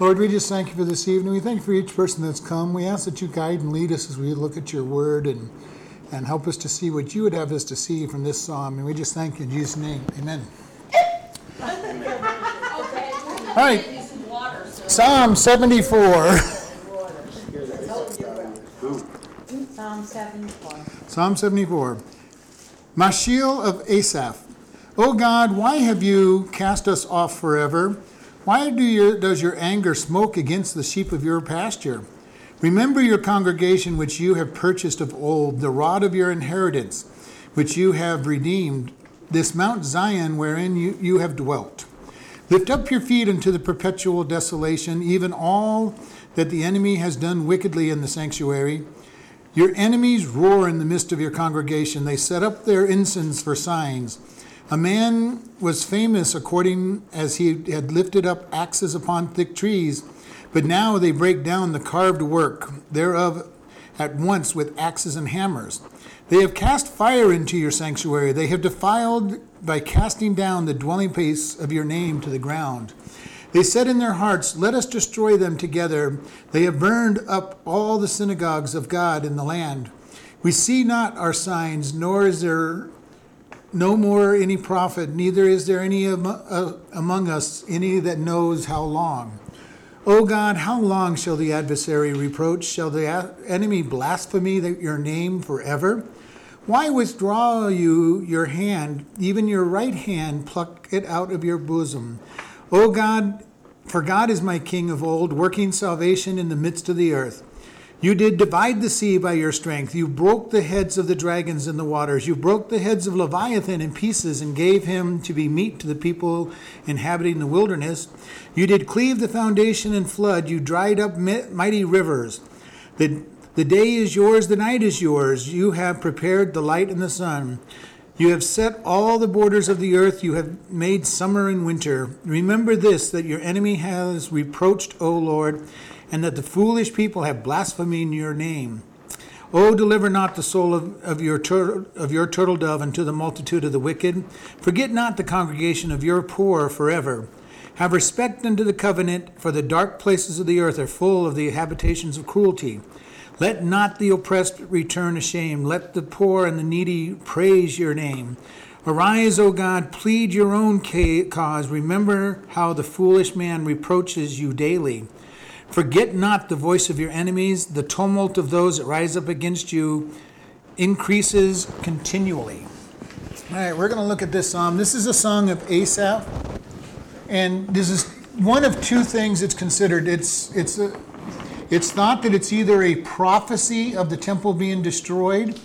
Lord, we just thank you for this evening. We thank you for each person that's come. We ask that you guide and lead us as we look at your word and, and help us to see what you would have us to see from this psalm. And we just thank you in Jesus' name. Amen. All right, Psalm 74. Psalm 74. Psalm 74. Mashil of Asaph. O God, why have you cast us off forever? Why do your, does your anger smoke against the sheep of your pasture? Remember your congregation which you have purchased of old, the rod of your inheritance, which you have redeemed, this Mount Zion wherein you, you have dwelt. Lift up your feet unto the perpetual desolation, even all that the enemy has done wickedly in the sanctuary. Your enemies roar in the midst of your congregation. They set up their ensigns for signs. A man was famous according as he had lifted up axes upon thick trees, but now they break down the carved work thereof at once with axes and hammers. They have cast fire into your sanctuary. They have defiled by casting down the dwelling place of your name to the ground. They said in their hearts, Let us destroy them together. They have burned up all the synagogues of God in the land. We see not our signs, nor is there no more any prophet, neither is there any uh, among us any that knows how long. O God, how long shall the adversary reproach? Shall the enemy blaspheme your name forever? Why withdraw you your hand, even your right hand, pluck it out of your bosom? O God, for God is my King of old, working salvation in the midst of the earth. You did divide the sea by your strength. You broke the heads of the dragons in the waters. You broke the heads of Leviathan in pieces and gave him to be meat to the people inhabiting the wilderness. You did cleave the foundation and flood. You dried up mighty rivers. The, the day is yours, the night is yours. You have prepared the light and the sun. You have set all the borders of the earth. You have made summer and winter. Remember this that your enemy has reproached, O Lord and that the foolish people have blasphemed your name. Oh, deliver not the soul of, of, your tur- of your turtle dove unto the multitude of the wicked. Forget not the congregation of your poor forever. Have respect unto the covenant, for the dark places of the earth are full of the habitations of cruelty. Let not the oppressed return ashamed. Let the poor and the needy praise your name. Arise, O God, plead your own cause. Remember how the foolish man reproaches you daily. Forget not the voice of your enemies. The tumult of those that rise up against you increases continually. All right, we're going to look at this psalm. This is a song of Asaph, and this is one of two things it's considered. It's it's a, it's thought that it's either a prophecy of the temple being destroyed,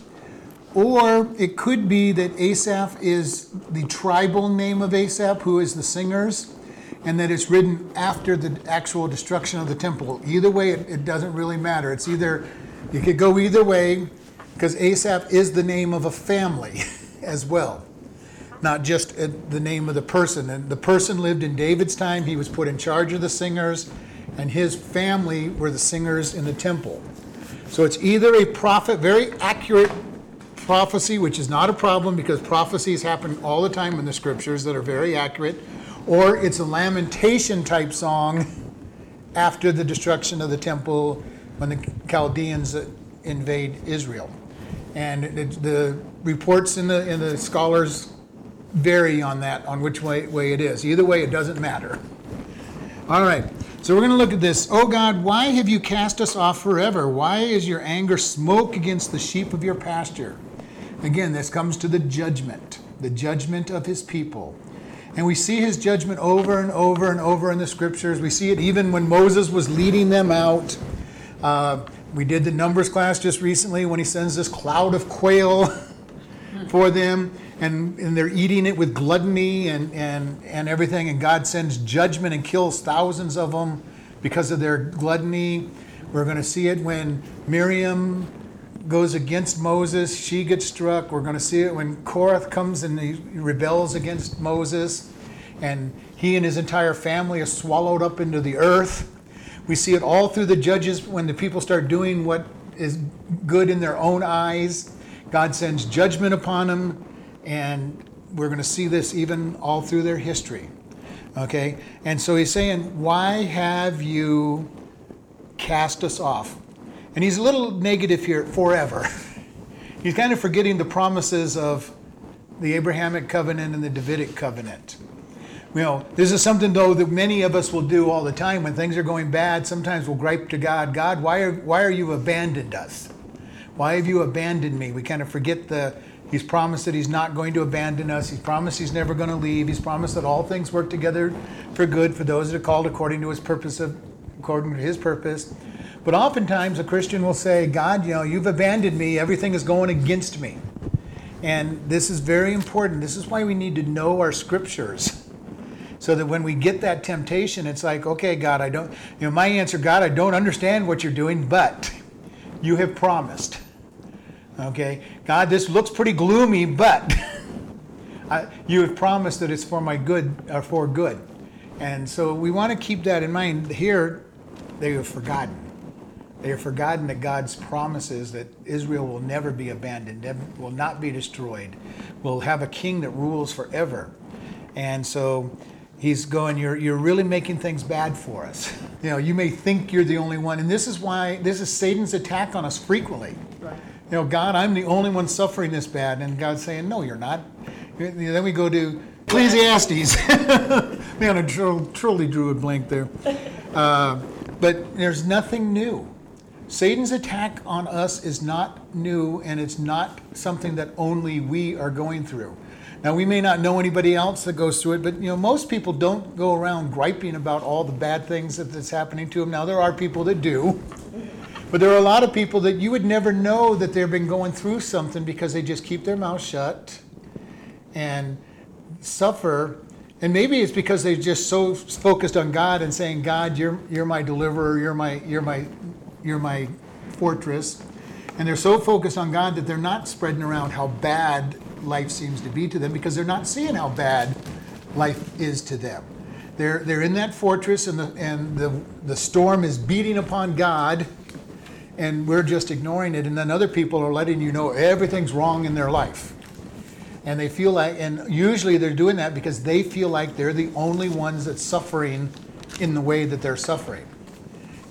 or it could be that Asaph is the tribal name of Asaph, who is the singers and that it's written after the actual destruction of the temple. Either way, it, it doesn't really matter. It's either, you could go either way, because Asaph is the name of a family as well, not just uh, the name of the person. And the person lived in David's time, he was put in charge of the singers, and his family were the singers in the temple. So it's either a prophet, very accurate prophecy, which is not a problem because prophecies happen all the time in the scriptures that are very accurate, or it's a lamentation type song after the destruction of the temple when the Chaldeans invade Israel. And it, the reports in the, in the scholars vary on that, on which way, way it is. Either way, it doesn't matter. All right, so we're going to look at this. Oh God, why have you cast us off forever? Why is your anger smoke against the sheep of your pasture? Again, this comes to the judgment, the judgment of his people. And we see his judgment over and over and over in the scriptures. We see it even when Moses was leading them out. Uh, we did the Numbers class just recently when he sends this cloud of quail for them, and, and they're eating it with gluttony and, and, and everything, and God sends judgment and kills thousands of them because of their gluttony. We're going to see it when Miriam goes against Moses, she gets struck. We're going to see it when Korah comes and he rebels against Moses, and he and his entire family are swallowed up into the earth. We see it all through the judges when the people start doing what is good in their own eyes. God sends judgment upon them, and we're going to see this even all through their history. Okay? And so he's saying, Why have you cast us off? And he's a little negative here, forever. he's kind of forgetting the promises of the Abrahamic covenant and the Davidic covenant. You know, this is something though that many of us will do all the time when things are going bad. Sometimes we'll gripe to God, God, why are why are you abandoned us? Why have you abandoned me? We kind of forget the He's promised that He's not going to abandon us. He's promised He's never going to leave. He's promised that all things work together for good for those that are called according to His purpose of according to His purpose. But oftentimes a Christian will say, God, you know, you've abandoned me. Everything is going against me. And this is very important. This is why we need to know our scriptures. So that when we get that temptation, it's like, okay, God, I don't, you know, my answer, God, I don't understand what you're doing, but you have promised. Okay, God, this looks pretty gloomy, but I, you have promised that it's for my good, or for good. And so we want to keep that in mind. Here, they have forgotten. They have forgotten that God's promises that Israel will never be abandoned, will not be destroyed, will have a king that rules forever. And so he's going, you're, you're really making things bad for us. You know, you may think you're the only one. And this is why, this is Satan's attack on us frequently. Right. You know, God, I'm the only one suffering this bad. And God's saying, no, you're not. Then we go to Ecclesiastes. Man, I truly drew a blank there. Uh, but there's nothing new. Satan's attack on us is not new, and it's not something that only we are going through. Now, we may not know anybody else that goes through it, but you know, most people don't go around griping about all the bad things that- that's happening to them. Now, there are people that do, but there are a lot of people that you would never know that they've been going through something because they just keep their mouth shut and suffer. And maybe it's because they're just so focused on God and saying, God, you're, you're my deliverer, you're my, you're, my, you're my fortress. And they're so focused on God that they're not spreading around how bad life seems to be to them because they're not seeing how bad life is to them. They're, they're in that fortress and, the, and the, the storm is beating upon God and we're just ignoring it. And then other people are letting you know everything's wrong in their life. And they feel like, and usually they're doing that because they feel like they're the only ones that's suffering in the way that they're suffering.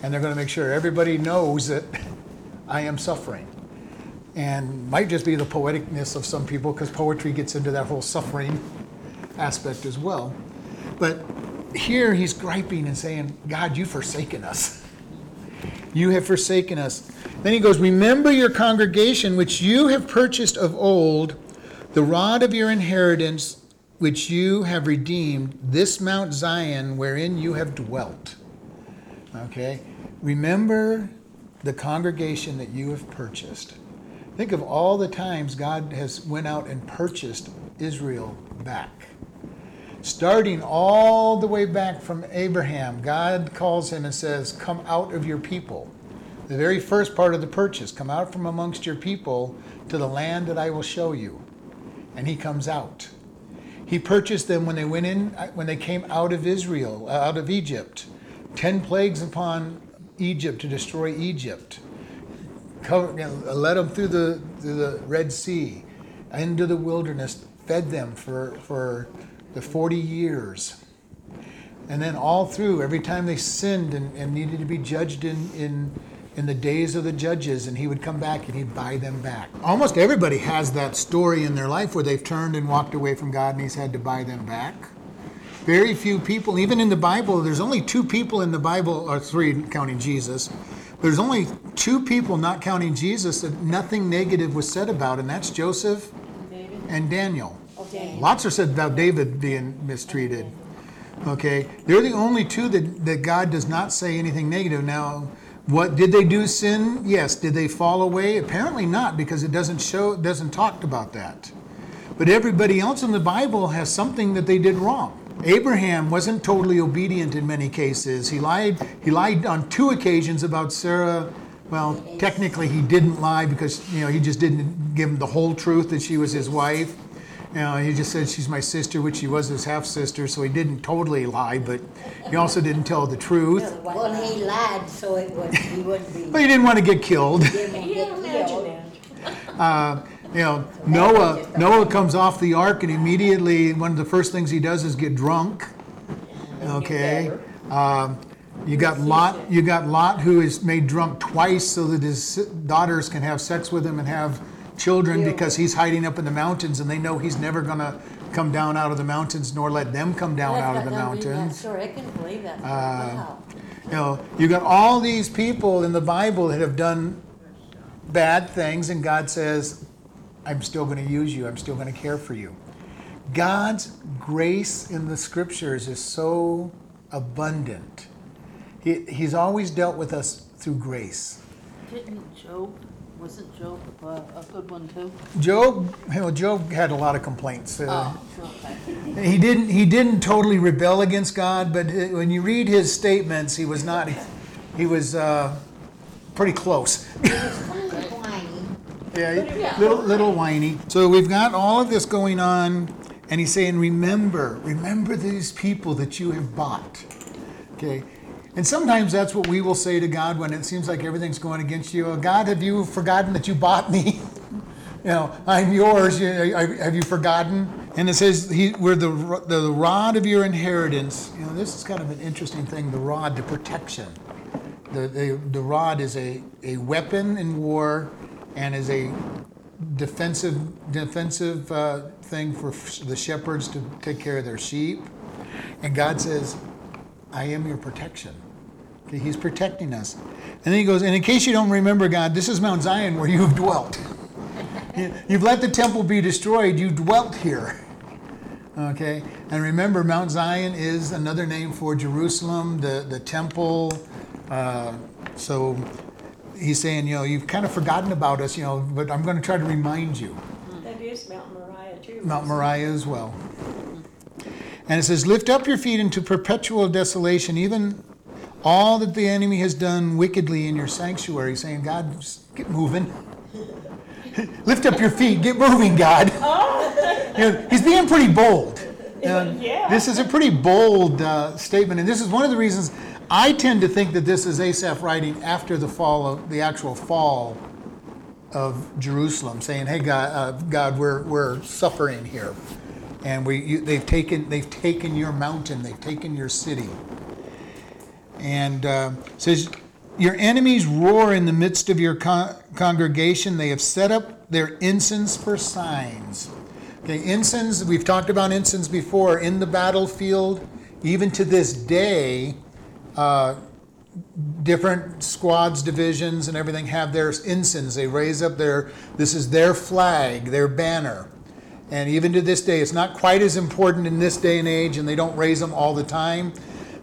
And they're going to make sure everybody knows that I am suffering. And might just be the poeticness of some people because poetry gets into that whole suffering aspect as well. But here he's griping and saying, God, you've forsaken us. You have forsaken us. Then he goes, Remember your congregation, which you have purchased of old, the rod of your inheritance, which you have redeemed, this Mount Zion, wherein you have dwelt. Okay? Remember the congregation that you have purchased. Think of all the times God has went out and purchased Israel back. Starting all the way back from Abraham, God calls him and says, Come out of your people. The very first part of the purchase, come out from amongst your people to the land that I will show you. And he comes out. He purchased them when they went in, uh, when they came out of Israel, uh, out of Egypt. Ten plagues upon Egypt to destroy Egypt. Cover, you know, led them through the, through the Red Sea, into the wilderness, fed them for, for the 40 years. And then all through, every time they sinned and, and needed to be judged in, in, in the days of the judges, and he would come back and he'd buy them back. Almost everybody has that story in their life where they've turned and walked away from God and he's had to buy them back. Very few people, even in the Bible, there's only two people in the Bible, or three counting Jesus. There's only two people, not counting Jesus, that nothing negative was said about, and that's Joseph David? and Daniel. Okay. Lots are said about David being mistreated. Okay, they're the only two that, that God does not say anything negative. Now, what did they do sin? Yes. Did they fall away? Apparently not, because it doesn't show, it doesn't talk about that. But everybody else in the Bible has something that they did wrong. Abraham wasn't totally obedient in many cases. He lied. He lied on two occasions about Sarah. Well, technically he didn't lie because you know he just didn't give him the whole truth that she was his wife. You know, he just said she's my sister, which she was his half sister, so he didn't totally lie, but he also didn't tell the truth. Well, he lied so it would, he wouldn't be, But he didn't want to get killed. didn't get killed. Uh, you know, Noah Noah comes off the ark and immediately one of the first things he does is get drunk. Okay. Um, you got Lot. You got Lot, who is made drunk twice, so that his daughters can have sex with him and have children, because he's hiding up in the mountains, and they know he's never gonna come down out of the mountains, nor let them come down out of the mountains. Sure, I can believe that. Uh, Wow. You know, you got all these people in the Bible that have done bad things, and God says, I'm still going to use you, I'm still going to care for you. God's grace in the scriptures is so abundant. He, he's always dealt with us through grace. Didn't Job, wasn't Job a, a good one too? Job, you know, Job had a lot of complaints. Uh, Oh, okay. He didn't. He didn't totally rebel against God, but when you read his statements, he was not. He was uh, pretty close. Yeah, little little whiny. So we've got all of this going on, and he's saying, "Remember, remember these people that you have bought." Okay, and sometimes that's what we will say to God when it seems like everything's going against you. "Oh, God, have you forgotten that you bought me? you know, I'm yours. You- Have you forgotten? And it says, he, "We're the the rod of your inheritance." You know, this is kind of an interesting thing. The rod, the protection. The, the, the rod is a, a weapon in war and is a defensive defensive uh, thing for the shepherds to take care of their sheep. And God says, I am your protection. Okay, he's protecting us. And then he goes, and in case you don't remember, God, this is Mount Zion where you have dwelt. You- You've let the temple be destroyed, you dwelt here. Okay, and remember, Mount Zion is another name for Jerusalem, the, the temple. Uh, so he's saying, you know, you've kind of forgotten about us, you know, but I'm going to try to remind you. Hmm. That is Mount Moriah too. Mount Moriah as well. And it says, Lift up your feet into perpetual desolation, even all that the enemy has done wickedly in your sanctuary, saying, God, just get moving. Lift up your feet, get moving, God. Oh. You know, he's being pretty bold. Uh, Yeah. This is a pretty bold uh, statement, and this is one of the reasons I tend to think that this is Asaph writing after the fall of the actual fall of Jerusalem, saying, "Hey, God, uh, God, we're we're suffering here, and we you, they've taken they've taken your mountain, they've taken your city." And uh, says, "Your enemies roar in the midst of your con- congregation. They have set up their ensigns for signs." Okay, ensigns. We've talked about ensigns before in the battlefield. Even to this day, uh, different squads, divisions, and everything have their ensigns. They raise up their, this is their flag, their banner. And even to this day, it's not quite as important in this day and age, and they don't raise them all the time.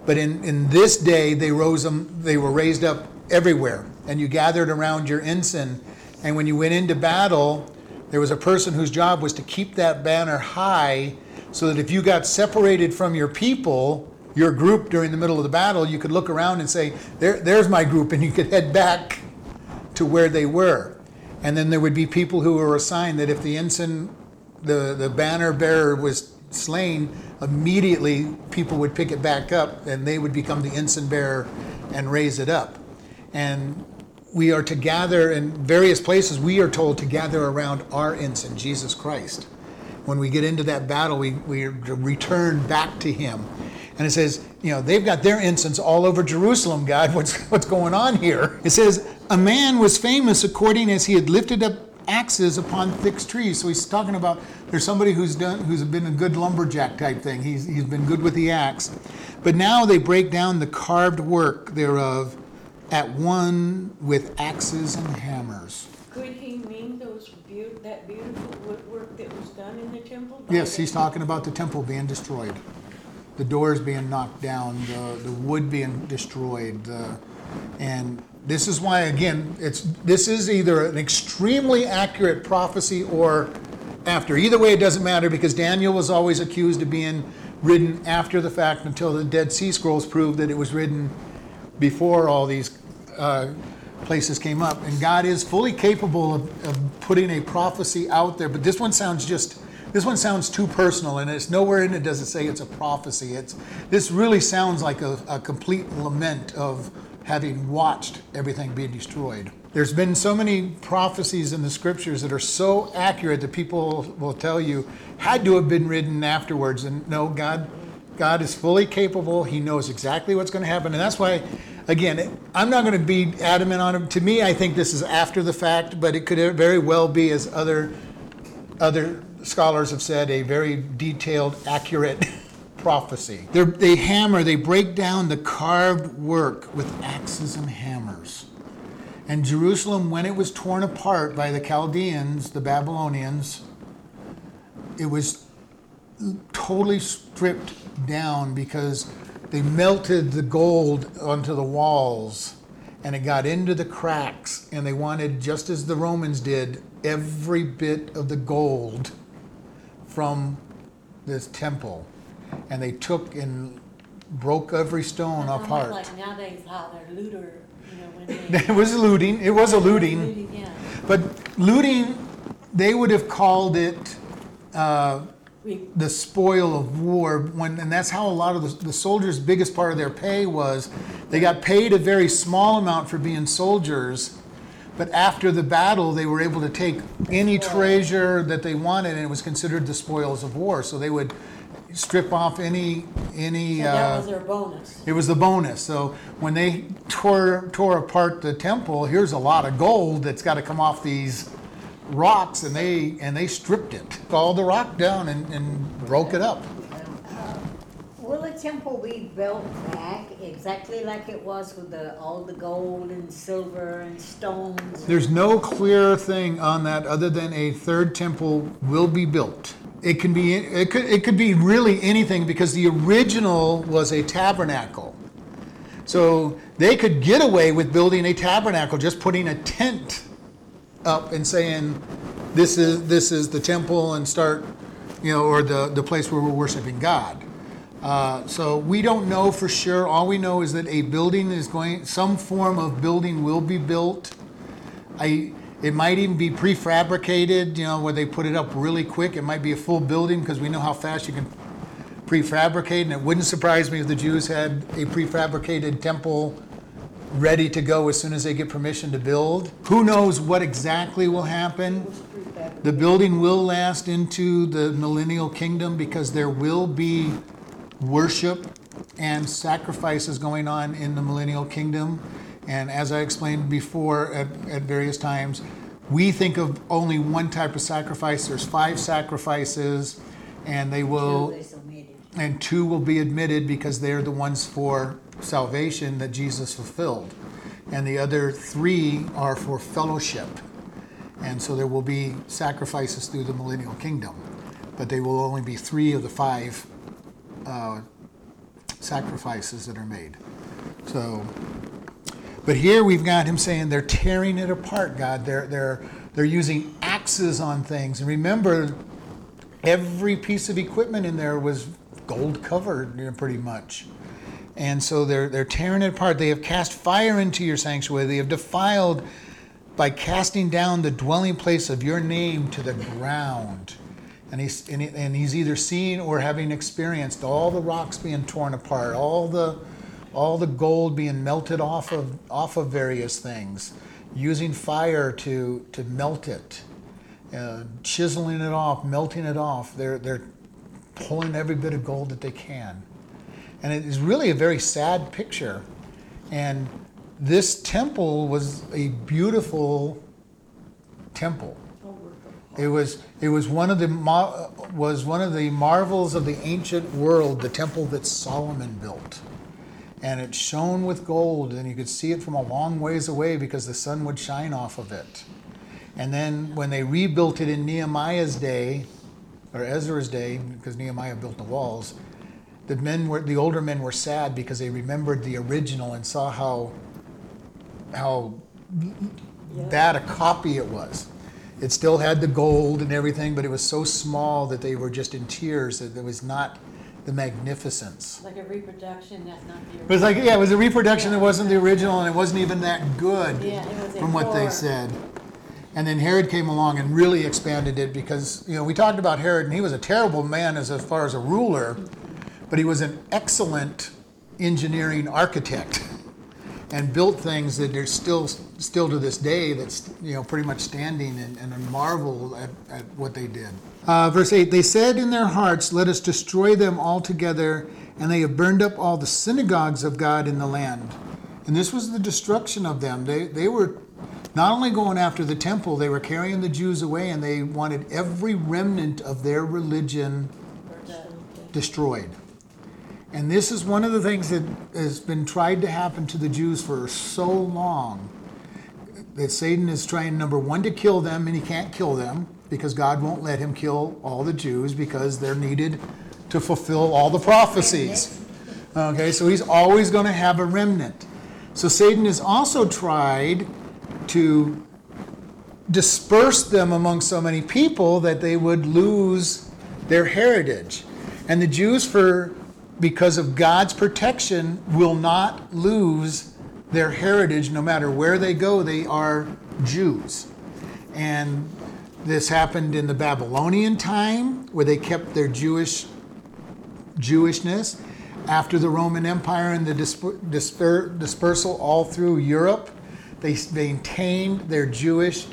But in, in this day, they rose them, they were raised up everywhere. And you gathered around your ensign. And when you went into battle, there was a person whose job was to keep that banner high so that if you got separated from your people, your group during the middle of the battle, you could look around and say, there, there's my group, and you could head back to where they were. And then there would be people who were assigned that if the ensign, the, the banner bearer was slain, immediately people would pick it back up and they would become the ensign bearer and raise it up. And we are to gather in various places, we are told to gather around our ensign, Jesus Christ. When we get into that battle, we, we return back to him. And it says, you know, they've got their ensigns all over Jerusalem, God. What's, what's going on here? It says, a man was famous according as he had lifted up axes upon thick trees. So he's talking about there's somebody who's done who's been a good lumberjack type thing. He's, he's been good with the axe. But now they break down the carved work thereof at one with axes and hammers. Could he mean those beau- that beautiful woodwork that was done in the temple? by Yes, the- he's talking about the temple being destroyed, the doors being knocked down, the, the wood being destroyed, the, and this is why again it's this is either an extremely accurate prophecy or after. Either way, it doesn't matter because Daniel was always accused of being written after the fact until the Dead Sea Scrolls proved that it was written before all these uh, places came up. And God is fully capable of, of putting a prophecy out there, but this one sounds just. This one sounds too personal, and it's nowhere in it does it say it's a prophecy. It's this really sounds like a, a complete lament of having watched everything be destroyed. There's been so many prophecies in the scriptures that are so accurate that people will tell you had to have been written afterwards. And no, God God is fully capable. He knows exactly what's going to happen. And that's why, again, I'm not going to be adamant on it. To me, I think this is after the fact, but it could very well be, as other, other scholars have said, a very detailed, accurate prophecy. They're, they hammer, they break down the carved work with axes and hammers. And Jerusalem, when it was torn apart by the Chaldeans, the Babylonians, it was totally stripped down because they melted the gold onto the walls and it got into the cracks and they wanted just as the Romans did every bit of the gold from this temple and they took and broke every stone apart Like nowadays, how they're looter, you know, when they. it was looting it was a looting Yeah. but looting they would have called it uh, the spoil of war when and that's how a lot of the, the soldiers biggest part of their pay was they got paid a very small amount for being soldiers but after the battle they were able to take any treasure that they wanted and it was considered the spoils of war. So they would strip off any any so that uh, was their bonus. it was the bonus. So when they tore tore apart the temple here's a lot of gold that's got to come off these rocks and they and they stripped it all the rock down and, and broke it up. Will the temple be built back exactly like it was with the, all the gold and silver and stones? there's no clear thing on that other than a third temple will be built. It can be it could it could be really anything because the original was a tabernacle. So they could get away with building a tabernacle just putting a tent up and saying this is this is the temple and start you know or the the place where we're worshiping god. Uh, so we don't know for sure. All we know is that a building is going some form of building will be built. I it might even be prefabricated, you know, where they put it up really quick. It might be a full building because we know how fast you can prefabricate, and it wouldn't surprise me if the Jews had a prefabricated temple ready to go as soon as they get permission to build. Who knows what exactly will happen? The building will last into the millennial kingdom because there will be worship and sacrifices going on in the millennial kingdom. And as I explained before at, at various times, we think of only one type of sacrifice. There's five sacrifices, and they will they and two will be admitted because they're the ones for salvation that Jesus fulfilled. And the other three are for fellowship. And so there will be sacrifices through the millennial kingdom, but they will only be three of the five uh, sacrifices that are made. So, but here we've got him saying they're tearing it apart, God. They're, they're, they're using axes on things. And remember, every piece of equipment in there was gold covered, you know, pretty much. And so they're they're tearing it apart. They have cast fire into your sanctuary. They have defiled by casting down the dwelling place of your name to the ground. And he's and, he, and he's either seen or having experienced all the rocks being torn apart, all the all the gold being melted off of off of various things, using fire to to melt it uh, chiseling it off, melting it off. They're, they're pulling every bit of gold that they can. And it is really a very sad picture. And this temple was a beautiful temple. It was, it was, one of the, was one of the marvels of the ancient world, the temple that Solomon built. And it shone with gold, and you could see it from a long ways away because the sun would shine off of it. And then when they rebuilt it in Nehemiah's day, or Ezra's day, because Nehemiah built the walls, the men were the older men were sad because they remembered the original and saw how how bad a copy it was. It still had the gold and everything, but it was so small that they were just in tears that there was not the magnificence. Like a reproduction, that's not the. It was like, yeah, it was a reproduction that wasn't the original and it wasn't even that good Yeah, it was from what they said. And then Herod came along and really expanded it because, you know, we talked about Herod and he was a terrible man as, as far as a ruler, but he was an excellent engineering architect and built things that are still, still to this day that's, you know, pretty much standing and, and a marvel at, at what they did. Uh, verse 8 They said in their hearts, Let us destroy them altogether and they have burned up all the synagogues of God in the land. And this was the destruction of them. They, they were not only going after the temple, they were carrying the Jews away, and they wanted every remnant of their religion destroyed. And this is one of the things that has been tried to happen to the Jews for so long. That Satan is trying, number one, to kill them, and he can't kill them because God won't let him kill all the Jews because they're needed to fulfill all the prophecies. Okay, so he's always going to have a remnant. So Satan has also tried to disperse them among so many people that they would lose their heritage. And the Jews, for because of God's protection, will not lose their heritage no matter where they go. They are Jews. And this happened in the Babylonian time, where they kept their Jewish Jewishness. After the Roman Empire and the disper, disper, dispersal all through Europe, they maintained their Jewish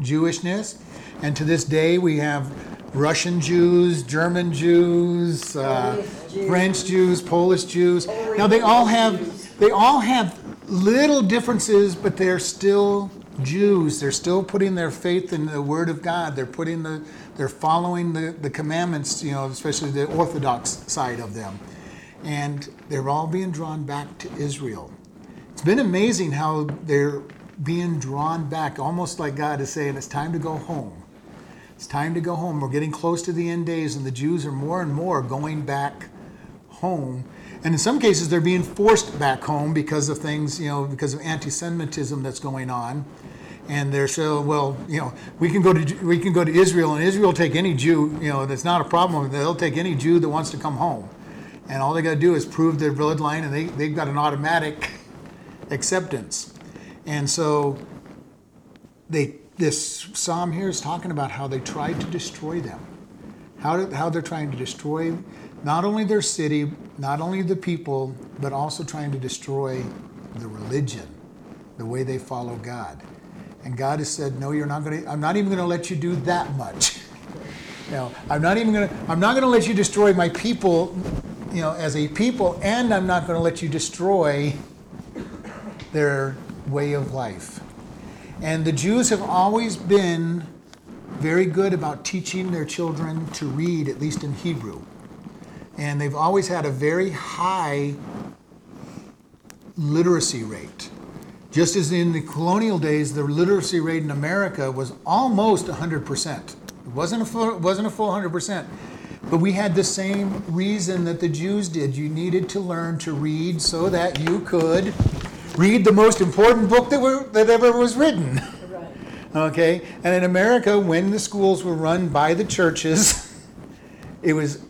Jewishness. And to this day, we have Russian Jews, German Jews, uh. French Jews, Polish Jews. Now they all have they all have little differences, but they're still Jews. They're still putting their faith in the Word of God. They're putting the they're following the, the commandments, you know, especially the Orthodox side of them. And they're all being drawn back to Israel. It's been amazing how they're being drawn back, almost like God is saying, it's time to go home. It's time to go home. We're getting close to the end days, and the Jews are more and more going back home. And in some cases, they're being forced back home because of things, you know, because of anti-Semitism that's going on. And they're so well, you know, we can go to we can go to Israel, and Israel will take any Jew, you know, that's not a problem. They'll take any Jew that wants to come home, and all they got to do is prove their bloodline, and they they've got an automatic acceptance. And so they this psalm here is talking about how they tried to destroy them. How, how they're trying to destroy not only their city, not only the people, but also trying to destroy the religion, the way they follow God. And God has said, No, you're not gonna I'm not even gonna let you do that much. Know, I'm not even gonna I'm not gonna let you destroy my people, you know, as a people, and I'm not gonna let you destroy their way of life. And the Jews have always been very good about teaching their children to read, at least in Hebrew. And they've always had a very high literacy rate. Just as in the colonial days, the literacy rate in America was almost 100%. It wasn't a full, wasn't a full 100%. But we had the same reason that the Jews did. You needed to learn to read so that you could read the most important book that, were, that ever was written. Right. Okay? And in America, when the schools were run by the churches, it was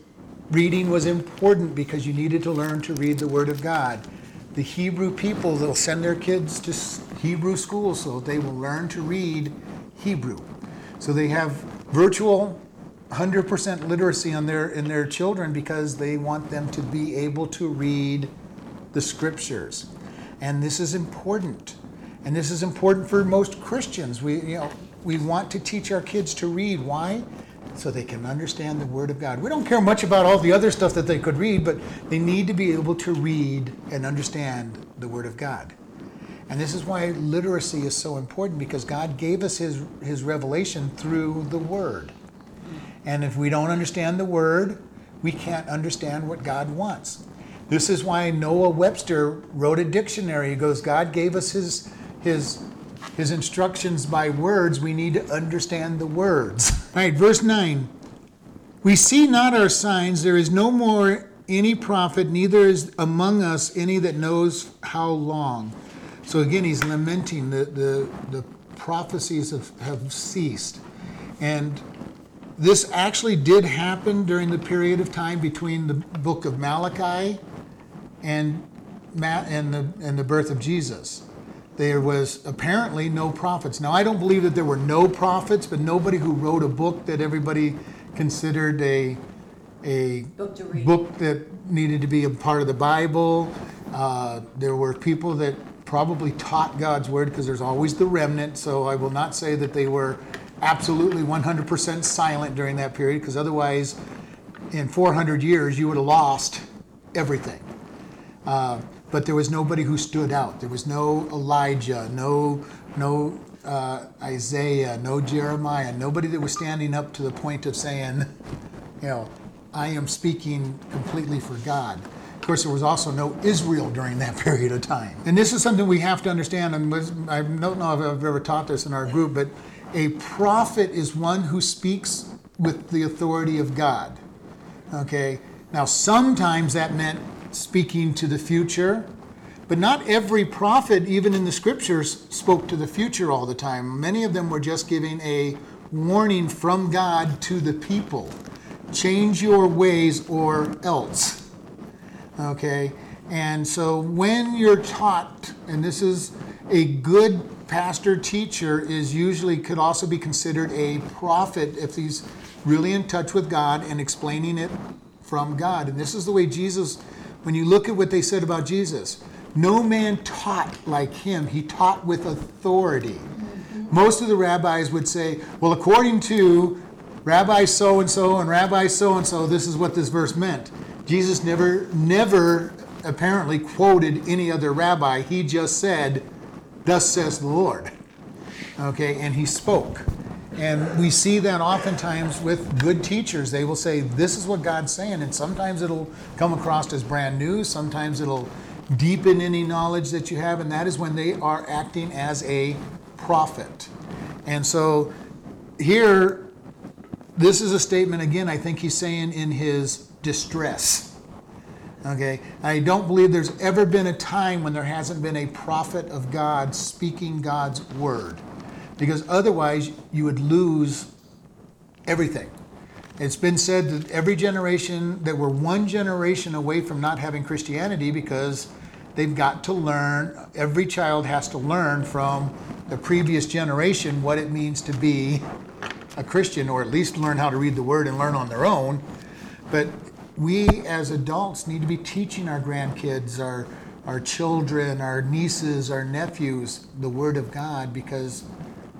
reading was important because you needed to learn to read the Word of God. The Hebrew people, they'll send their kids to Hebrew school so they will learn to read Hebrew. So they have virtual 100% literacy on their, in their children because they want them to be able to read the scriptures. And this is important. And this is important for most Christians. We, you know, we want to teach our kids to read. Why? So they can understand the Word of God. We don't care much about all the other stuff that they could read, but they need to be able to read and understand the Word of God. And this is why literacy is so important because God gave us His, His revelation through the Word. And if we don't understand the Word, we can't understand what God wants. This is why Noah Webster wrote a dictionary. He goes, God gave us his, his, his instructions by words. We need to understand the words. All right, verse 9. We see not our signs. There is no more any prophet, neither is among us any that knows how long. So again, he's lamenting the, the, the prophecies have, have ceased. And this actually did happen during the period of time between the book of Malachi and Ma- and the and the birth of Jesus. There was apparently no prophets. Now I don't believe that there were no prophets, but nobody who wrote a book that everybody considered a a Book book that needed to be a part of the Bible. Uh, there were people that probably taught God's word because there's always the remnant. So I will not say that they were absolutely 100% silent during that period because otherwise, in 400 years, you would have lost everything. Uh, but there was nobody who stood out. There was no Elijah, no no uh, Isaiah, no Jeremiah, nobody that was standing up to the point of saying, you know, I am speaking completely for God. Of course, there was also no Israel during that period of time. And this is something we have to understand. And I don't know if I've ever taught this in our group, but a prophet is one who speaks with the authority of God. Okay? Now, sometimes that meant speaking to the future, but not every prophet, even in the scriptures, spoke to the future all the time. Many of them were just giving a warning from God to the people change your ways or else. Okay? And so when you're taught, and this is a good pastor teacher, is usually could also be considered a prophet if he's really in touch with God and explaining it from God. And this is the way Jesus, when you look at what they said about Jesus, no man taught like him, he taught with authority. Mm-hmm. Most of the rabbis would say, well, according to Rabbi so and so and Rabbi so and so, this is what this verse meant. Jesus never, never apparently quoted any other rabbi. He just said, Thus says the Lord. Okay, and he spoke. And we see that oftentimes with good teachers. They will say, This is what God's saying. And sometimes it'll come across as brand new, sometimes it'll deepen any knowledge that you have, and that is when they are acting as a prophet. And so here, this is a statement, again, I think he's saying in his distress. Okay, I don't believe there's ever been a time when there hasn't been a prophet of God speaking God's word, because otherwise you would lose everything. It's been said that every generation, that we're one generation away from not having Christianity because they've got to learn, every child has to learn from the previous generation what it means to be a Christian, or at least learn how to read the word and learn on their own. But we as adults need to be teaching our grandkids, our, our children, our nieces, our nephews the Word of God because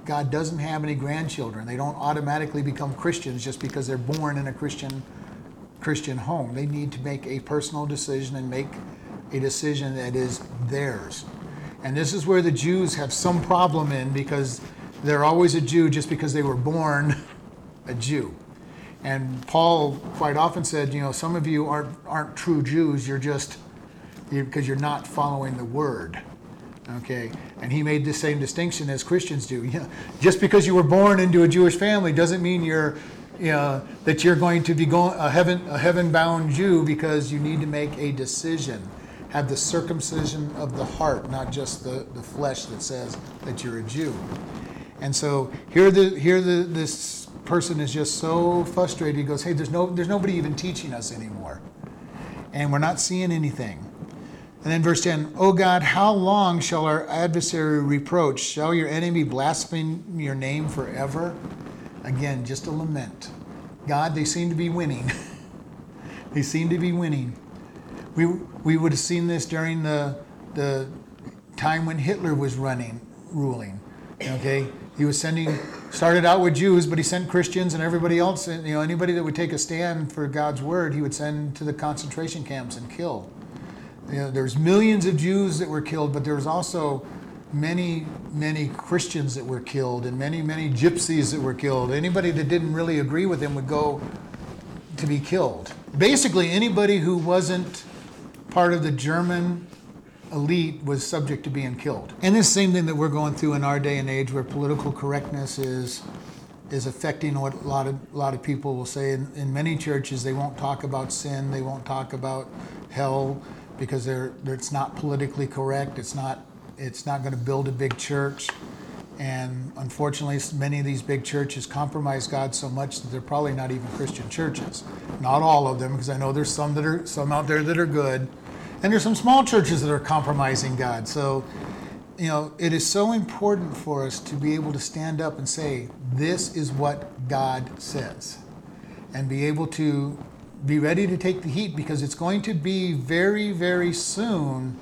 God doesn't have any grandchildren. They don't automatically become Christians just because they're born in a Christian Christian home. They need to make a personal decision and make a decision that is theirs. And this is where the Jews have some problem in because they're always a Jew just because they were born a Jew. And Paul quite often said, you know, some of you aren't aren't true Jews. You're just because you're not following the word. Okay, and he made the same distinction as Christians do. Know, just because you were born into a Jewish family doesn't mean you're, you know, that you're going to be going a heaven a heaven bound Jew because you need to make a decision. Have the circumcision of the heart, not just the, the flesh that says that you're a Jew. And so here the here the this person is just so frustrated. He goes, "Hey, there's no there's nobody even teaching us anymore, and we're not seeing anything." And then verse 10, "O God, how long shall our adversary reproach? Shall your enemy blaspheme your name forever?" Again, just a lament. God, they seem to be winning. they seem to be winning. We we would have seen this during the the time when Hitler was running, ruling. Okay, he was sending started out with Jews, but he sent Christians and everybody else. You know, anybody that would take a stand for God's word, he would send to the concentration camps and kill. You know, there's millions of Jews that were killed, but there was also many, many Christians that were killed, and many, many gypsies that were killed. Anybody that didn't really agree with him would go to be killed. Basically, anybody who wasn't part of the German elite was subject to being killed. And this same thing that we're going through in our day and age where political correctness is is affecting what a lot of a lot of people will say in, in many churches they won't talk about sin, they won't talk about hell because they're, it's not politically correct, it's not it's not going to build a big church. And unfortunately, many of these big churches compromise God so much that they're probably not even Christian churches. Not all of them, because I know there's some that are some out there that are good, and there's some small churches that are compromising God. So, you know, it is so important for us to be able to stand up and say, "This is what God says," and be able to be ready to take the heat because it's going to be very, very soon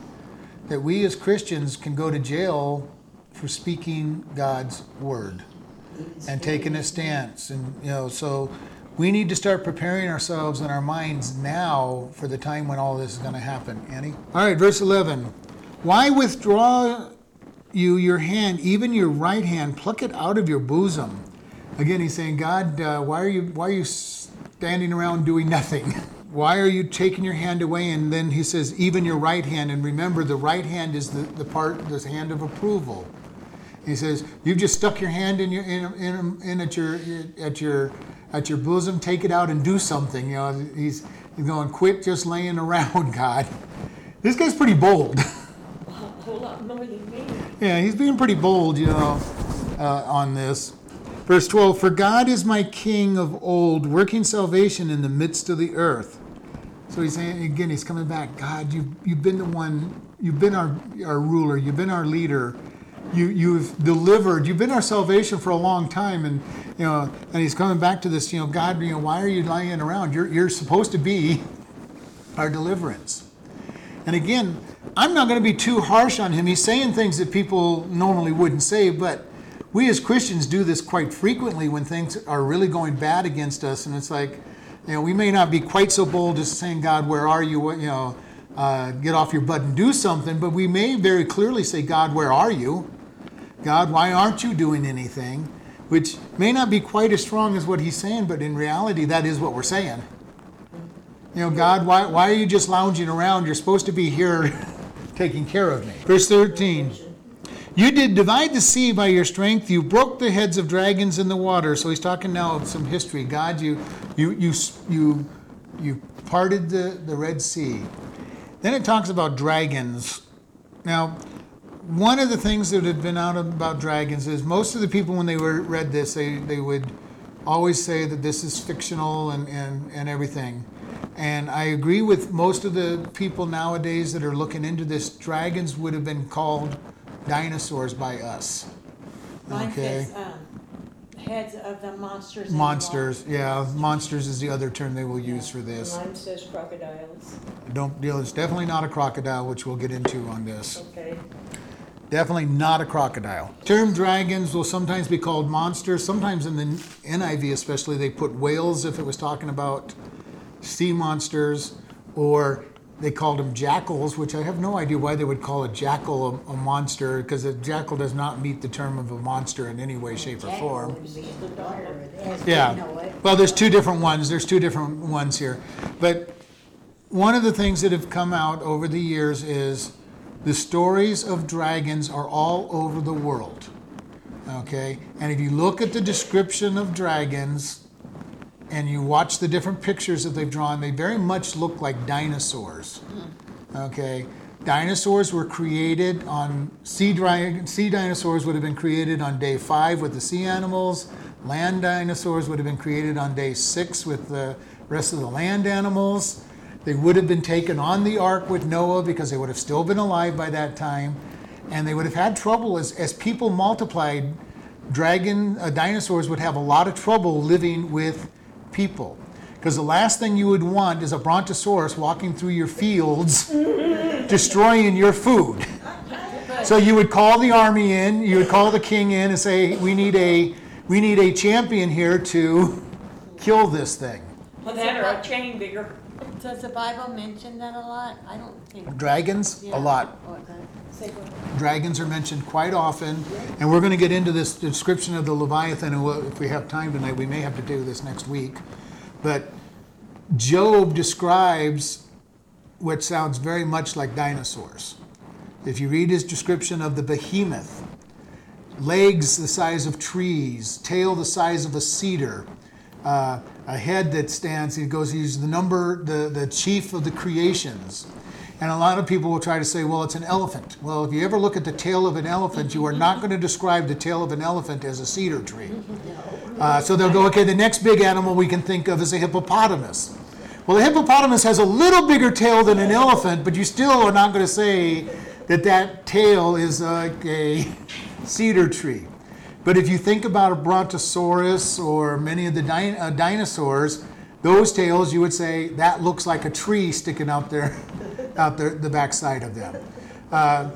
that we as Christians can go to jail for speaking God's word and taking a stance. And, you know, so we need to start preparing ourselves in our minds now for the time when all this is going to happen. Annie? All right, verse 11. Why withdraw you your hand, even your right hand, pluck it out of your bosom? Again, he's saying, God, uh, why are you why are you standing around doing nothing? Why are you taking your hand away? And then he says, even your right hand. And remember, the right hand is the, the part, the hand of approval. He says, "You've just stuck your hand in your in, in, in at your at your at your bosom. Take it out and do something." You know, he's he's going, "Quit just laying around, God." This guy's pretty bold. A whole lot more than me. yeah, he's being pretty bold, you know, uh, on this. Verse twelve: For God is my King of old, working salvation in the midst of the earth. So he's saying again, he's coming back. God, you you've been the one. You've been our our ruler. You've been our leader you you've delivered you've been our salvation for a long time and you know and he's coming back to this you know god you know why are you lying around you're you're supposed to be our deliverance and again i'm not going to be too harsh on him he's saying things that people normally wouldn't say but we as christians do this quite frequently when things are really going bad against us and it's like you know we may not be quite so bold as saying god where are you you know uh, get off your butt and do something but we may very clearly say god where are you God, why aren't you doing anything? Which may not be quite as strong as what he's saying, but in reality, that is what we're saying. You know, God, why, why are you just lounging around? You're supposed to be here taking care of me. Verse 13 You did divide the sea by your strength, you broke the heads of dragons in the water. So he's talking now of some history. God, you, you, you, you, you parted the, the Red Sea. Then it talks about dragons. Now, one of the things that had been out about dragons is most of the people when they were read this they, they would always say that this is fictional and, and, and everything and i agree with most of the people nowadays that are looking into this dragons would have been called dinosaurs by us Mine Okay. says, um, heads of the monsters. in the monsters yeah monsters is the other term they will use for water. this Mine says crocodiles, don't deal it's definitely not a crocodile which we'll get into on this okay? Definitely not a crocodile. Term dragons will sometimes be called monsters. Sometimes in the NIV, especially, they put whales if it was talking about sea monsters, or they called them jackals, which I have no idea why they would call a jackal a, a monster, because a jackal does not meet the term of a monster in any way, shape, or Jack form. would be the daughter, as we know Yeah. it. Well, there's two different ones. There's two different ones here. But one of the things that have come out over the years is the stories of dragons are all over the world. Okay? And if you look at the description of dragons and you watch the different pictures that they've drawn, they very much look like dinosaurs. Okay? Dinosaurs were created on sea sea dinosaurs would have been created on day five with the sea animals. Land dinosaurs would have been created on day six with the rest of the land animals. They would have been taken on the ark with Noah because they would have still been alive by that time. And they would have had trouble as, as people multiplied. Dragon uh, dinosaurs would have a lot of trouble living with people. Because the last thing you would want is a brontosaurus walking through your fields destroying your food. So you would call the army in, you would call the king in and say, "We need a we need a champion here to kill this thing." Well, that or a chain bigger. Does the Bible mention that a lot? I don't think. Dragons, Yeah. a lot. Okay. Say what? Dragons are mentioned quite often, and we're going to get into this description of the Leviathan, and we'll, if we have time tonight, we may have to do this next week. But Job describes what sounds very much like dinosaurs. If you read his description of the behemoth, legs the size of trees, tail the size of a cedar, uh, a head that stands, he goes, he's the number, the, the chief of the creations. And a lot of people will try to say, well, it's an elephant. Well, if you ever look at the tail of an elephant, you are not going to describe the tail of an elephant as a cedar tree. Uh, so they'll go, okay, the next big animal we can think of is a hippopotamus. Well, a hippopotamus has a little bigger tail than an elephant, but you still are not going to say that that tail is like a cedar tree. But if you think about a brontosaurus or many of the uh, dinosaurs, those tails, you would say that looks like a tree sticking out there, out there, the backside of them. Uh,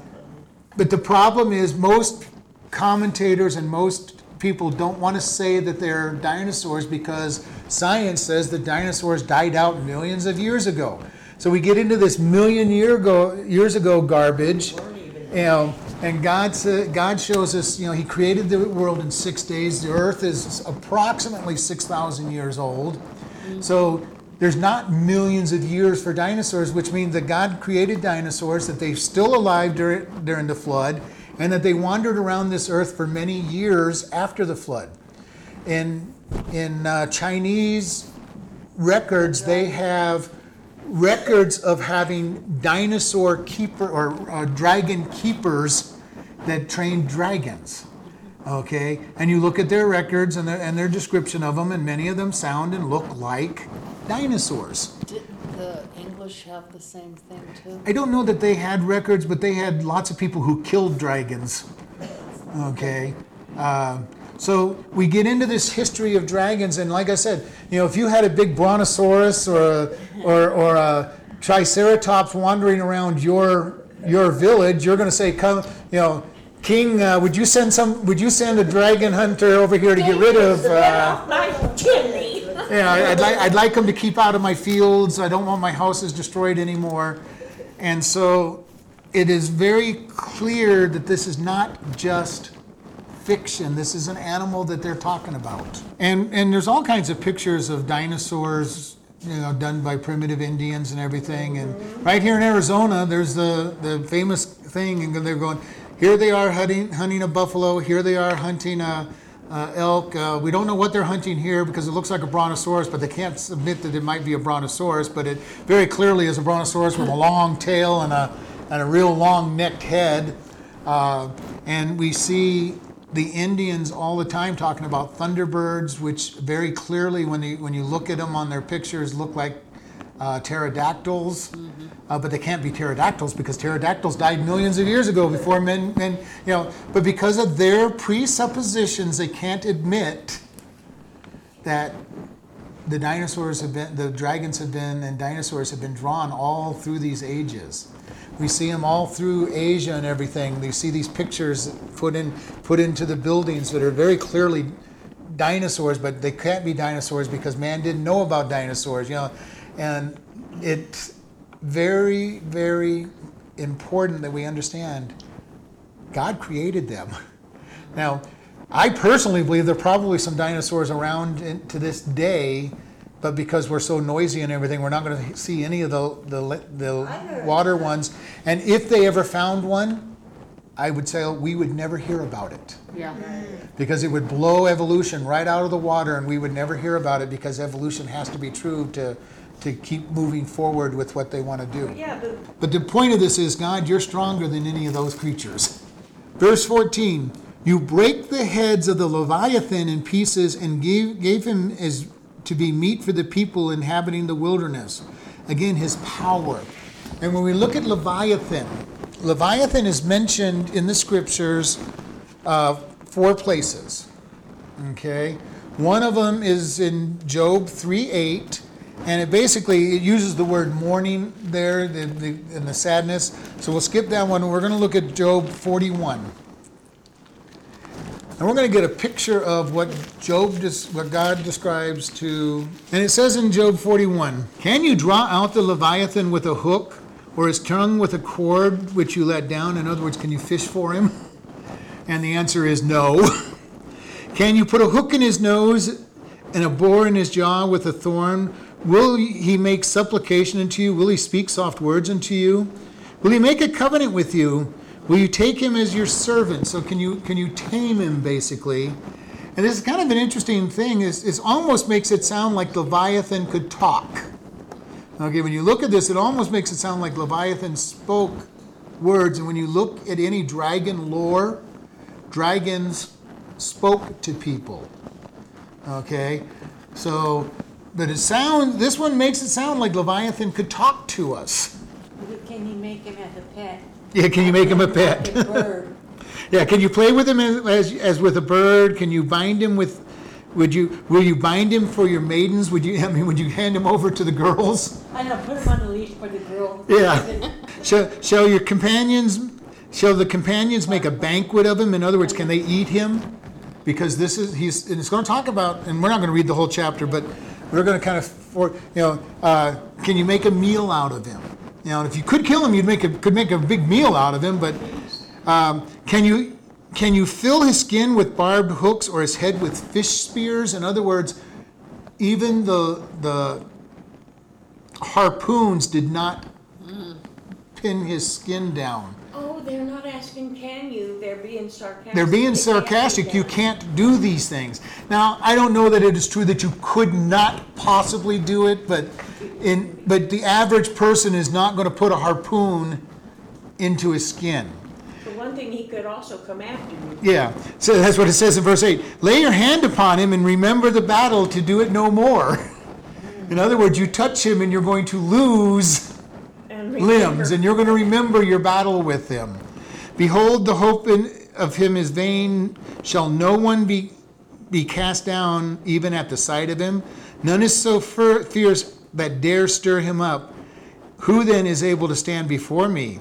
but the problem is most commentators and most people don't want to say that they're dinosaurs because science says that dinosaurs died out millions of years ago. So we get into this million year ago years ago garbage, you know, and God sa- God shows us, you know, He created the world in six days. The Earth is approximately six thousand years old. So there's not millions of years for dinosaurs, which means that God created dinosaurs, that they're still alive during, during the flood, and that they wandered around this earth for many years after the flood. In, in uh, Chinese records, they have records of having dinosaur keeper or uh, dragon keepers that trained dragons. Okay, and you look at their records and their, and their description of them, and many of them sound and look like dinosaurs. Did the English have the same thing too? I don't know that they had records, but they had lots of people who killed dragons. Okay. Uh, so we get into this history of dragons, and like I said, you know, if you had a big brontosaurus or a, or, or a triceratops wandering around your your village, you're going to say, "Come, you know, King, uh, would you send some? Would you send a dragon hunter over here to get rid of?" Uh, yeah, I'd like, I'd like them to keep out of my fields. I don't want my houses destroyed anymore. And so it is very clear that this is not just fiction. This is an animal that they're talking about. And, and there's all kinds of pictures of dinosaurs, you know, done by primitive Indians and everything. And right here in Arizona, there's the, the famous thing, and they're going, here they are hunting, hunting a buffalo, here they are hunting a, uh, elk. Uh, we don't know what they're hunting here because it looks like a brontosaurus, but they can't submit that it might be a brontosaurus. But it very clearly is a brontosaurus with a long tail and a, and a real long necked head. Uh, and we see the Indians all the time talking about thunderbirds, which very clearly, when you, when you look at them on their pictures, look like uh, pterodactyls, uh, but they can't be pterodactyls because pterodactyls died millions of years ago before men, men, you know. But because of their presuppositions, they can't admit that the dinosaurs have been, the dragons have been, and dinosaurs have been drawn all through these ages. We see them all through Asia and everything. You see these pictures put in, put into the buildings that are very clearly dinosaurs, but they can't be dinosaurs because man didn't know about dinosaurs, you know. And it's very, very important that we understand God created them. Now, I personally believe there are probably some dinosaurs around in, to this day, but because we're so noisy and everything, we're not going to see any of the, the, the water ones. And if they ever found one, I would say we would never hear about it Yeah. because it would blow evolution right out of the water and we would never hear about it because evolution has to be true to, to keep moving forward with what they want to do. Yeah, but But the point of this is, God, you're stronger than any of those creatures. Verse 14 You break the heads of the Leviathan in pieces and gave, gave him as to be meat for the people inhabiting the wilderness. Again, his power. And when we look at Leviathan, Leviathan is mentioned in the scriptures uh, four places. Okay? One of them is in Job 3 8. And it basically it uses the word mourning there the, the, and the sadness. So we'll skip that one. We're going to look at Job 41. And we're going to get a picture of what Job, what God describes to. And it says in Job 41 Can you draw out the Leviathan with a hook, or his tongue with a cord which you let down? In other words, can you fish for him? And the answer is no. Can you put a hook in his nose and a bore in his jaw with a thorn? Will he make supplication unto you? Will he speak soft words unto you? Will he make a covenant with you? Will you take him as your servant? So can you can you tame him basically? And this is kind of an interesting thing. Is it almost makes it sound like Leviathan could talk. Okay, when you look at this, it almost makes it sound like Leviathan spoke words. And when you look at any dragon lore, dragons spoke to people. Okay, so but it sounds. This one makes it sound like Leviathan could talk to us. can you make him as a pet? Yeah, can you make him a pet? Bird. Yeah, can you play with him as, as, as with a bird? Can you bind him with? Would you will you bind him for your maidens? Would you I mean would you hand him over to the girls? I know, put him on the leash for the girl. Yeah. shall, shall your companions shall the companions make a banquet of him? In other words, can they eat him? Because this is he's and it's going to talk about and we're not going to read the whole chapter, but we're going to kind of, for, you know, uh, can you make a meal out of him? You know, if you could kill him, you'd make a, could make a big meal out of him, but um, can you can you fill his skin with barbed hooks or his head with fish spears? In other words, even the the harpoons did not pin his skin down. They're not asking can you, they're being sarcastic. They're being It can't sarcastic. You can't do these things. Now, I don't know that it is true that you could not possibly do it, but in but the average person is not going to put a harpoon into his skin. For one thing, he could also come after you. Yeah, so that's what it says in verse 8. Lay your hand upon him and remember the battle to do it no more. In other words, you touch him and you're going to lose Limbs and you're going to remember your battle with him. Behold, the hope in, of him is vain. Shall no one be, be cast down even at the sight of him? None is so fer- fierce that dare stir him up. Who then is able to stand before me?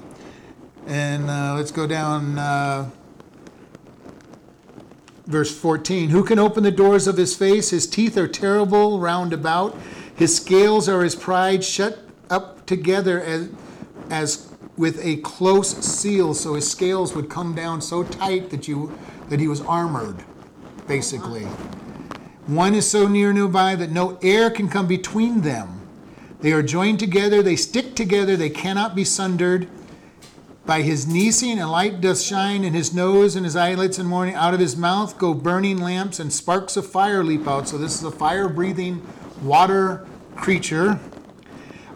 And uh, let's go down. Uh, Verse 14 Who can open the doors of his face? His teeth are terrible round about. His scales are his pride, shut up together as, as with a close seal. So his scales would come down so tight that, you, that he was armored, basically. One is so near nearby that no air can come between them. They are joined together, they stick together, they cannot be sundered. By his neesing a light doth shine in his nose and his eyelids in morning. Out of his mouth go burning lamps and sparks of fire leap out. So this is a fire breathing water creature.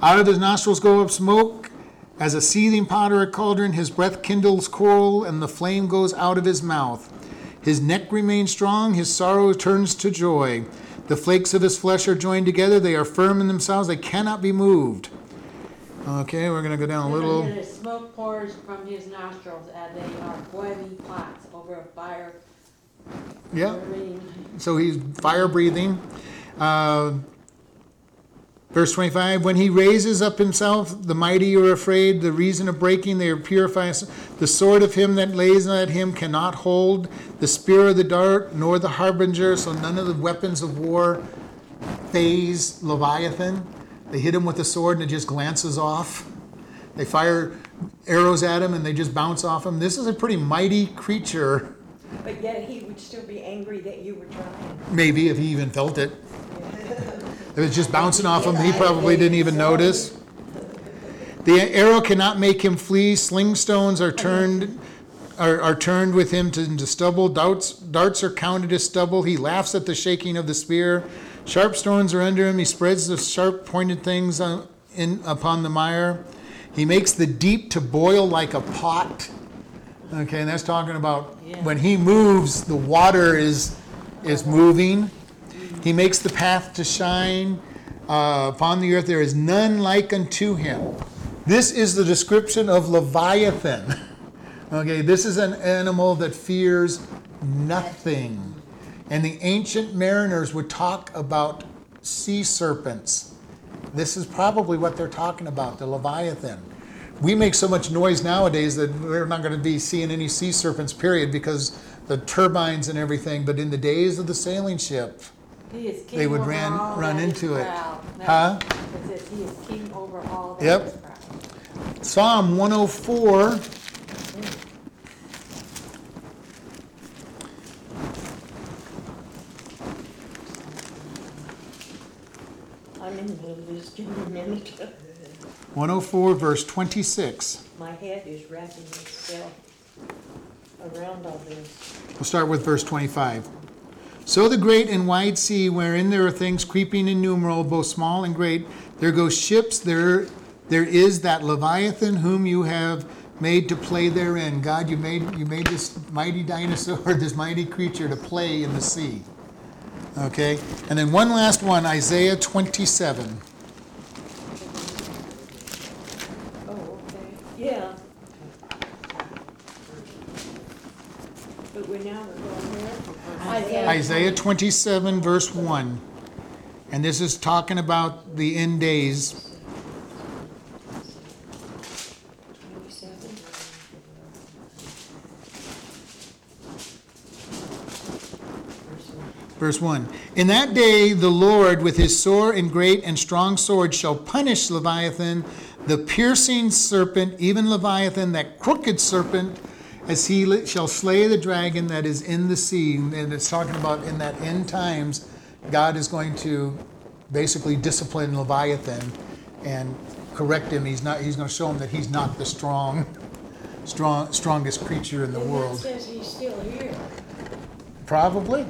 Out of his nostrils go up smoke as a seething pot or a cauldron. His breath kindles coral and the flame goes out of his mouth. His neck remains strong, his sorrow turns to joy. The flakes of his flesh are joined together, they are firm in themselves, they cannot be moved. Okay, we're going to go down a little. The smoke pours from his nostrils, and they are boiling pots over a fire. Yeah. So he's fire breathing. Uh, verse 25 When he raises up himself, the mighty are afraid. The reason of breaking, they are purified. The sword of him that lays at him cannot hold. The spear of the dart, nor the harbinger. So none of the weapons of war faze Leviathan. They hit him with the sword and it just glances off. They fire arrows at him and they just bounce off him. This is a pretty mighty creature. But yet he would still be angry that you were trying. Maybe if he even felt it. If it's just bouncing off him, he probably didn't even notice. The arrow cannot make him flee. Sling stones are turned are, are turned with him to, into stubble. Darts, darts are counted as stubble. He laughs at the shaking of the spear. Sharp stones are under him. He spreads the sharp pointed things on, in upon the mire. He makes the deep to boil like a pot. Okay, and that's talking about when he moves, the water is is moving. He makes the path to shine uh, upon the earth. There is none like unto him. This is the description of Leviathan. Okay, this is an animal that fears nothing. And the ancient mariners would talk about sea serpents. This is probably what they're talking about, the Leviathan. We make so much noise nowadays that we're not going to be seeing any sea serpents, period, because the turbines and everything. But in the days of the sailing ship, He is king They would over ran- all run that is into it. proud. That- Huh? It says he is king over all that Yep. is proud. Psalm 104. I'm in the middle of give me a minute. 104, verse 26. My head is wrapping itself around all this. We'll start with verse 25. So the great and wide sea, wherein there are things creeping innumerable, both small and great, there go ships, there, there is that Leviathan whom you have made to play therein. God, you made, you made this mighty dinosaur, this mighty creature to play in the sea. Okay? And then one last one, Isaiah 27. Oh, okay, yeah. But we're now, going? Isaiah. Isaiah 27, verse 1. And this is talking about the end days. Verse 1 In that day the Lord with his sore and great and strong sword shall punish Leviathan, the piercing serpent, even Leviathan, that crooked serpent, as he shall slay the dragon that is in the sea. And it's talking about in that end times, God is going to basically discipline Leviathan and correct him. He's not. He's going to show him that he's not the strong, strong, strongest creature in the And world. says he's still here. Probably.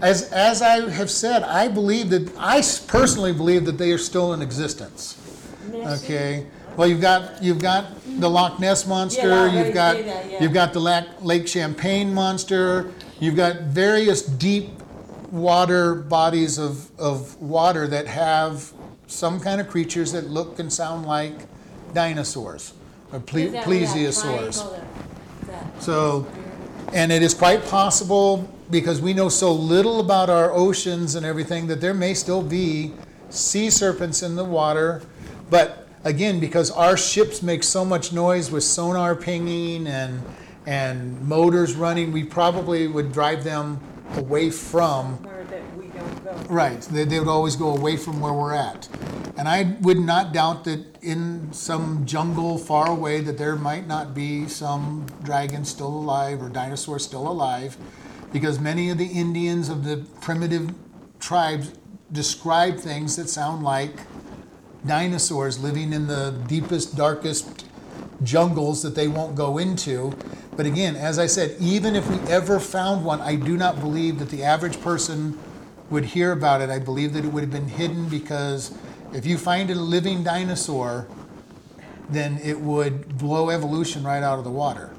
As, as I have said, I believe that I personally believe that they are still in existence. Okay? Well, you've got, you've got the Loch Ness Monster, you've got, that, yeah. you've got the Lac- Lake Champlain Monster, you've got various deep water bodies of, of water that have some kind of creatures that look and sound like dinosaurs, or ple- Is that where that plesiosaurs. triangle that- that- So, and it is quite possible, because we know so little about our oceans and everything, that there may still be sea serpents in the water. But again, because our ships make so much noise with sonar pinging and, and motors running, we probably would drive them away from Where that we don't go. Right, they, they would always go away from where we're at. And I would not doubt that in some jungle far away that there might not be some dragon still alive or dinosaur still alive, because many of the Indians of the primitive tribes describe things that sound like dinosaurs living in the deepest, darkest jungles that they won't go into. But again, as I said, even if we ever found one, I do not believe that the average person would hear about it. I believe that it would have been hidden because if you find a living dinosaur, then it would blow evolution right out of the water.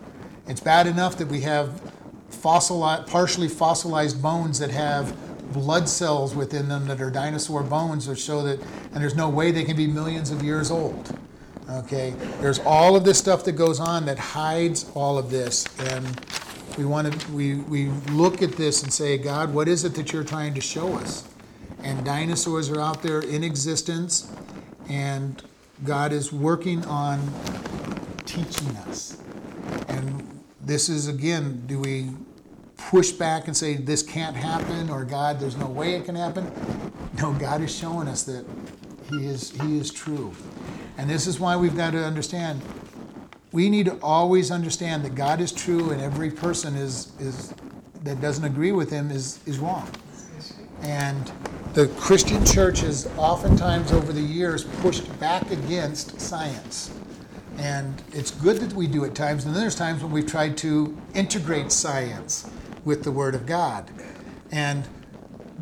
It's bad enough that we have fossilized, partially fossilized bones that have blood cells within them that are dinosaur bones that show that, and there's no way they can be millions of years old. Okay, there's all of this stuff that goes on that hides all of this, and we want to we we look at this and say, God, what is it that you're trying to show us? And dinosaurs are out there in existence, and God is working on teaching us. And this is again, do we push back and say this can't happen, or God, there's no way it can happen? No, God is showing us that He is He is true, and this is why we've got to understand. We need to always understand that God is true, and every person is is that doesn't agree with Him is is wrong. And the Christian church has oftentimes over the years pushed back against science. And it's good that we do at times, and then there's times when we've tried to integrate science with the Word of God. And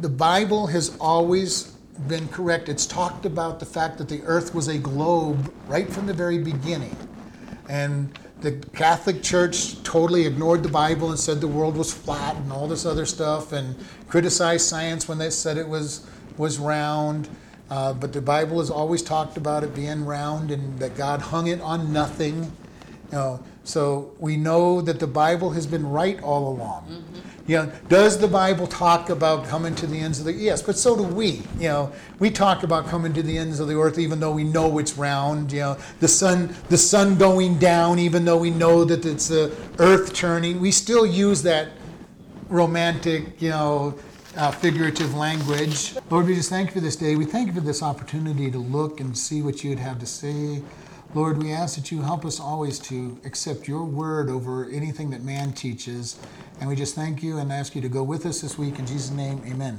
the Bible has always been correct. It's talked about the fact that the earth was a globe right from the very beginning. And the Catholic Church totally ignored the Bible and said the world was flat and all this other stuff and criticized science when they said it was, was round. Uh, but the Bible has always talked about it being round and that God hung it on nothing. You know, so we know that the Bible has been right all along. You know, does the Bible talk about coming to the ends of the earth? yes, but so do we. You know, we talk about coming to the ends of the earth even though we know it's round, you know, the sun the sun going down even though we know that it's the earth turning. We still use that romantic, you know, uh, figurative language. Lord, we just thank you for this day. We thank you for this opportunity to look and see what you'd have to say. Lord, we ask that you help us always to accept your word over anything that man teaches. And we just thank you and ask you to go with us this week. In Jesus' name, amen.